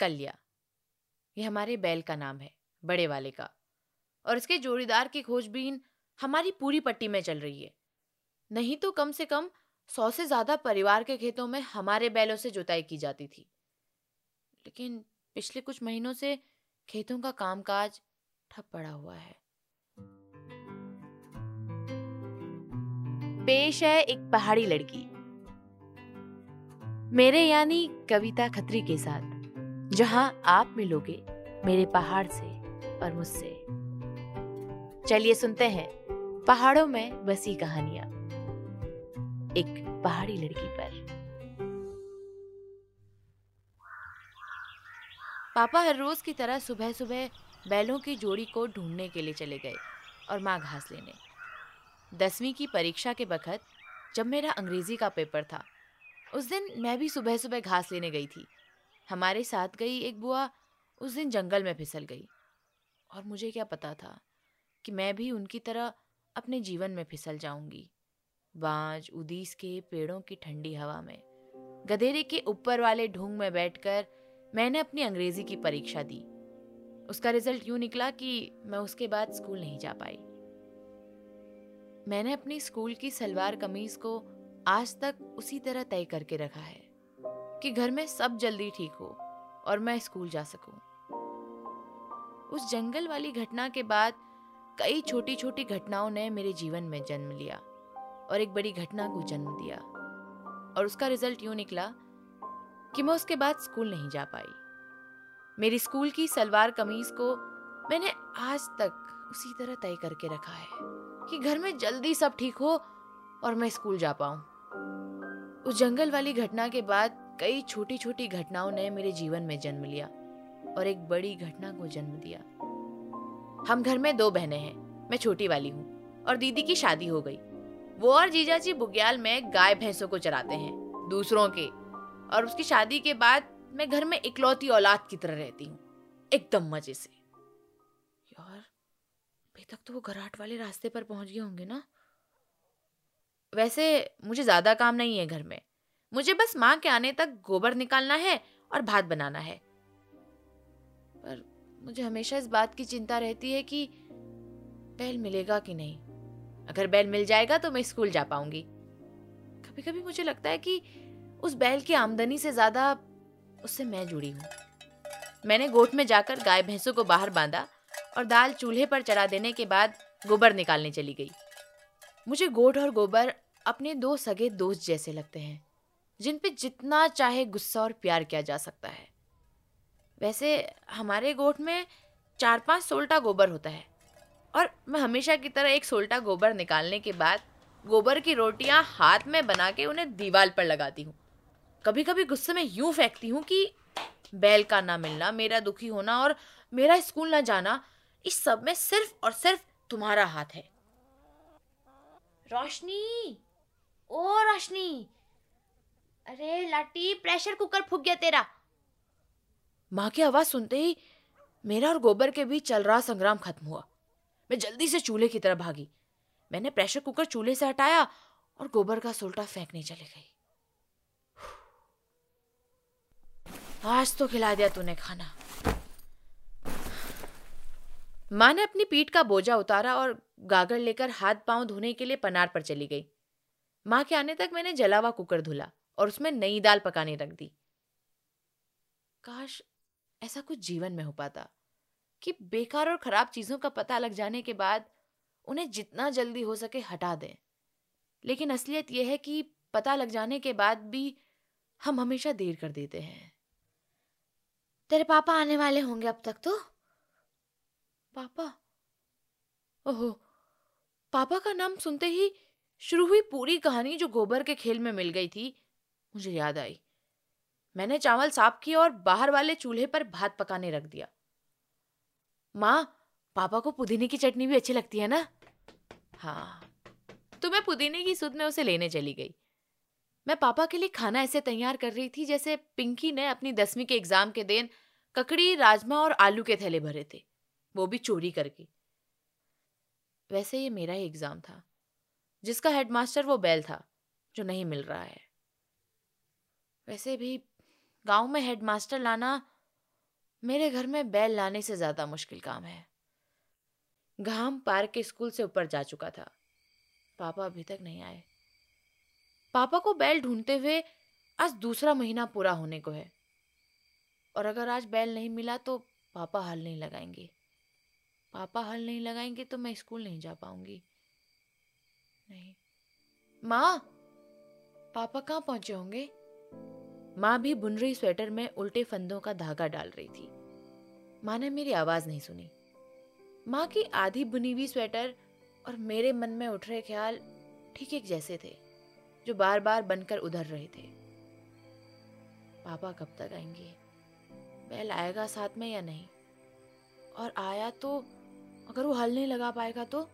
कल्या ये हमारे बैल का नाम है, बड़े वाले का। और इसके जोड़ीदार की खोजबीन हमारी पूरी पट्टी में चल रही है। नहीं तो कम से कम सौ से ज़्यादा परिवार के खेतों में हमारे बैलों से जुताई की जाती थी। लेकिन पिछले कुछ महीनों से खेतों का कामकाज ठप पड़ा हुआ है। पेश है एक पहाड़ी लड़की। मेरे यानी कविता खत्री के साथ। जहाँ आप मिलोगे, मेरे पहाड़ से और मुझसे। चलिए सुनते हैं पहाड़ों में बसी कहानियाँ। एक पहाड़ी लड़की पर। पापा हर रोज की तरह सुबह सुबह बैलों की जोड़ी को ढूँढने के लिए चले गए और माँ घास लेने। दसवीं की परीक्षा के बखत जब मेरा अंग्रेज़ी का पेपर था, उस दिन मैं भी सुबह सुबह घास लेने गई थी। हमारे साथ गई एक बुआ, उस दिन जंगल में फिसल गई। और मुझे क्या पता था कि मैं भी उनकी तरह अपने जीवन में फिसल जाऊँगी। बांज उदीस के पेड़ों की ठंडी हवा में, गधेरे के ऊपर वाले ढूंग में बैठकर मैंने अपनी अंग्रेज़ी की परीक्षा दी। उसका रिज़ल्ट यूँ निकला कि मैं उसके बाद स्कूल नहीं जा पाई। मैंने अपनी स्कूल की सलवार कमीज को आज तक उसी तरह तय करके रखा है। कि घर में सब जल्दी ठीक हो और मैं स्कूल जा सकूँ। उस जंगल वाली घटना के बाद कई छोटी छोटी घटनाओं ने मेरे जीवन में जन्म लिया और एक बड़ी घटना को जन्म दिया और उसका रिज़ल्ट यूँ निकला कि मैं उसके बाद स्कूल नहीं जा पाई मेरी स्कूल की सलवार कमीज को मैंने आज तक उसी तरह तय करके रखा है कि घर में जल्दी सब ठीक हो और मैं स्कूल जा पाऊँ उस जंगल वाली घटना के बाद कई छोटी छोटी घटनाओं ने मेरे जीवन में जन्म लिया और एक बड़ी घटना को जन्म दिया। हम घर में दो बहनें हैं, मैं छोटी वाली हूँ और दीदी की शादी हो गई। वो और जीजा जी बुग्याल में गाय भैंसों को चराते हैं, दूसरों के। और उसकी शादी के बाद मैं घर में इकलौती औलाद की तरह रहती हूँ, एकदम मज़े से। यार, अभी तक तो वो घराट वाले रास्ते पर पहुँच गए होंगे ना? वैसे मुझे ज़्यादा काम नहीं है घर में। मुझे बस माँ के आने तक गोबर निकालना है और भात बनाना है। पर मुझे हमेशा इस बात की चिंता रहती है कि बैल मिलेगा कि नहीं। अगर बैल मिल जाएगा तो मैं स्कूल जा पाऊँगी। कभी कभी मुझे लगता है कि उस बैल की आमदनी से ज़्यादा उससे मैं जुड़ी हूँ। मैंने गोठ में जाकर गाय भैंसों को बाहर बांधा और दाल चूल्हे पर चढ़ा देने के बाद गोबर निकालने चली गई। मुझे गोठ और गोबर अपने दो सगे दोस्त जैसे लगते हैं। जिन पे जितना चाहे गुस्सा और प्यार किया जा सकता है। वैसे हमारे गोठ में चार पाँच सोल्टा गोबर होता है और मैं हमेशा की तरह एक सोल्टा गोबर निकालने के बाद गोबर की रोटियाँ हाथ में बना के उन्हें दीवार पर लगाती हूँ। कभी कभी गुस्से में यूँ फेंकती हूँ कि बैल का ना मिलना, मेरा दुखी होना और मेरा स्कूल ना जाना, इस सब में सिर्फ़ और सिर्फ़ तुम्हारा हाथ है। रोशनी, ओ रोशनी अरे लाटी प्रेशर कुकर फूक गया तेरा। माँ की आवाज़ सुनते ही मेरा और गोबर के बीच चल रहा संग्राम खत्म हुआ। मैं जल्दी से चूल्हे की तरफ़ भागी। मैंने प्रेशर कुकर चूल्हे से हटाया और गोबर का सुलटा फेंकने चले गई। आज तो खिला दिया तूने खाना। माँ ने अपनी पीठ का बोझा उतारा और गागर लेकर हाथ पाँव धोने के लिए पनार पर चली गई। माँ के आने तक मैंने जलावा कुकर धुला। और उसमें नई दाल पकाने रख दी। काश ऐसा कुछ जीवन में हो पाता कि बेकार और खराब चीज़ों का पता लग जाने के बाद उन्हें जितना जल्दी हो सके हटा दें। लेकिन असलियत यह है कि पता लग जाने के बाद भी हम हमेशा देर कर देते हैं। तेरे पापा आने वाले होंगे अब तक तो? पापा? ओहो, पापा का नाम सुनते ही शुरू हुई पूरी कहानी जो गोबर के खेल में मिल गई थी। मुझे याद आई। मैंने चावल साफ़ किए और बाहर वाले चूल्हे पर भात पकाने रख दिया। माँ, पापा को पुदीने की चटनी भी अच्छी लगती है ना? हाँ। तो मैं पुदीने की सुध में उसे लेने चली गई। मैं पापा के लिए खाना ऐसे तैयार कर रही थी जैसे पिंकी ने अपनी दसवीं के एग्ज़ाम के दिन ककड़ी, राजमा और आलू के थैले भरे थे। वो भी चोरी करके। वैसे ये मेरा ही एग्ज़ाम था, जिसका हेडमास्टर वो बैल था, जो नहीं मिल रहा है। वैसे भी गाँव में हेडमास्टर लाना मेरे घर में बैल लाने से ज़्यादा मुश्किल काम है। घाम पार्क के स्कूल से ऊपर जा चुका था। पापा अभी तक नहीं आए। पापा को बैल ढूंढते हुए आज दूसरा महीना पूरा होने को है। और अगर आज बैल नहीं मिला तो पापा हल नहीं लगाएँगे। पापा हल नहीं लगाएँगे तो मैं स्कूल नहीं जा पाऊँगी। नहीं। माँ, पापा कहाँ पहुँचे होंगे? माँ भी बुन रही स्वेटर में उल्टे फंदों का धागा डाल रही थी। माँ ने मेरी आवाज़ नहीं सुनी। माँ की आधी बुनी हुई स्वेटर और मेरे मन में उठ रहे ख्याल ठीक एक जैसे थे, जो बार बार बनकर उधर रहे थे। पापा कब तक आएँगे? बैल आएगा साथ में या नहीं? और आया तो अगर वो हल नहीं लगा पाएगा तो?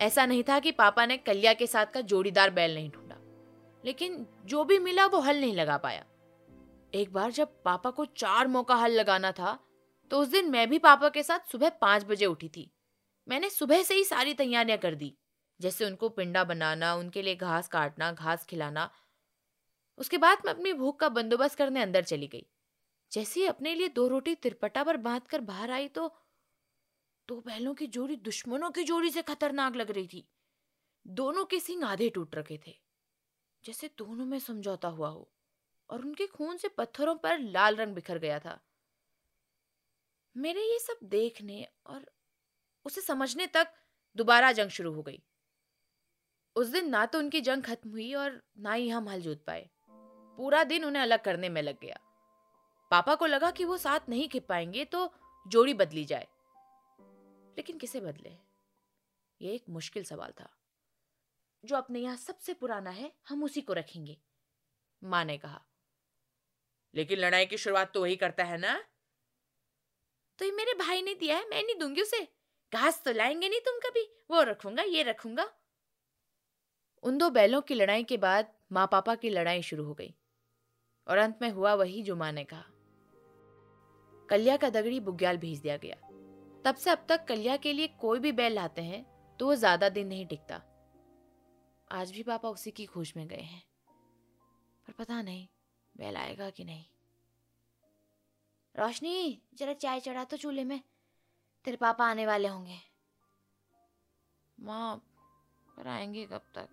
ऐसा नहीं था कि पापा ने कलिया के साथ का जोड़ीदार बैल नहीं ढूंढा। लेकिन जो भी मिला वो हल नहीं लगा पाया। एक बार जब पापा को चार मौका हल लगाना था तो उस दिन मैं भी पापा के साथ सुबह पाँच बजे उठी थी। मैंने सुबह से ही सारी तैयारियाँ कर दी, जैसे उनको पिंडा बनाना, उनके लिए घास काटना, घास खिलाना। उसके बाद मैं अपनी भूख का बंदोबस्त करने अंदर चली गई। जैसे ही अपने लिए दो रोटी तिरपटा पर बाँध कर बाहर आई तो दो बैलों की जोड़ी दुश्मनों की जोड़ी से खतरनाक लग रही थी। दोनों के सिंग आधे टूट रखे थे। जैसे दोनों में समझौता हुआ हो, और उनके खून से पत्थरों पर लाल रंग बिखर गया था। मेरे ये सब देखने और उसे समझने तक दोबारा जंग शुरू हो गई। उस दिन ना तो उनकी जंग खत्म हुई और ना ही हम हल जूत पाए। पूरा दिन उन्हें अलग करने में लग गया। पापा को लगा कि वो साथ नहीं खिप पाएँगे तो जोड़ी बदली जाए। लेकिन किसे बदले? ये एक मुश्किल सवाल था। जो अपने यहाँ सबसे पुराना है, हम उसी को रखेंगे। माँ ने कहा। लेकिन लड़ाई की शुरुआत तो वही करता है ना? तो ये मेरे भाई ने दिया है, मैं नहीं दूँगी उसे। घास तो लाएँगे नहीं तुम कभी, वो रखूँगा, ये रखूँगा। उन दो बैलों की लड़ाई के बाद माँ पापा की लड़ाई शुरू हो गई। और अंत में हुआ वही जो माँ ने कहा। कलिया का दगड़ी बुग्याल भेज दिया गया। तब से अब तक कलिया के लिए कोई भी बैल लाते हैं तो वो ज़्यादा दिन नहीं टिकता। आज भी पापा उसी की खोज में गए हैं। पर पता नहीं, बैल आएगा कि नहीं। रोशनी, जरा चाय चढ़ा तो चूल्हे में। तेरे पापा आने वाले होंगे। माँ, पर आएँगे कब तक?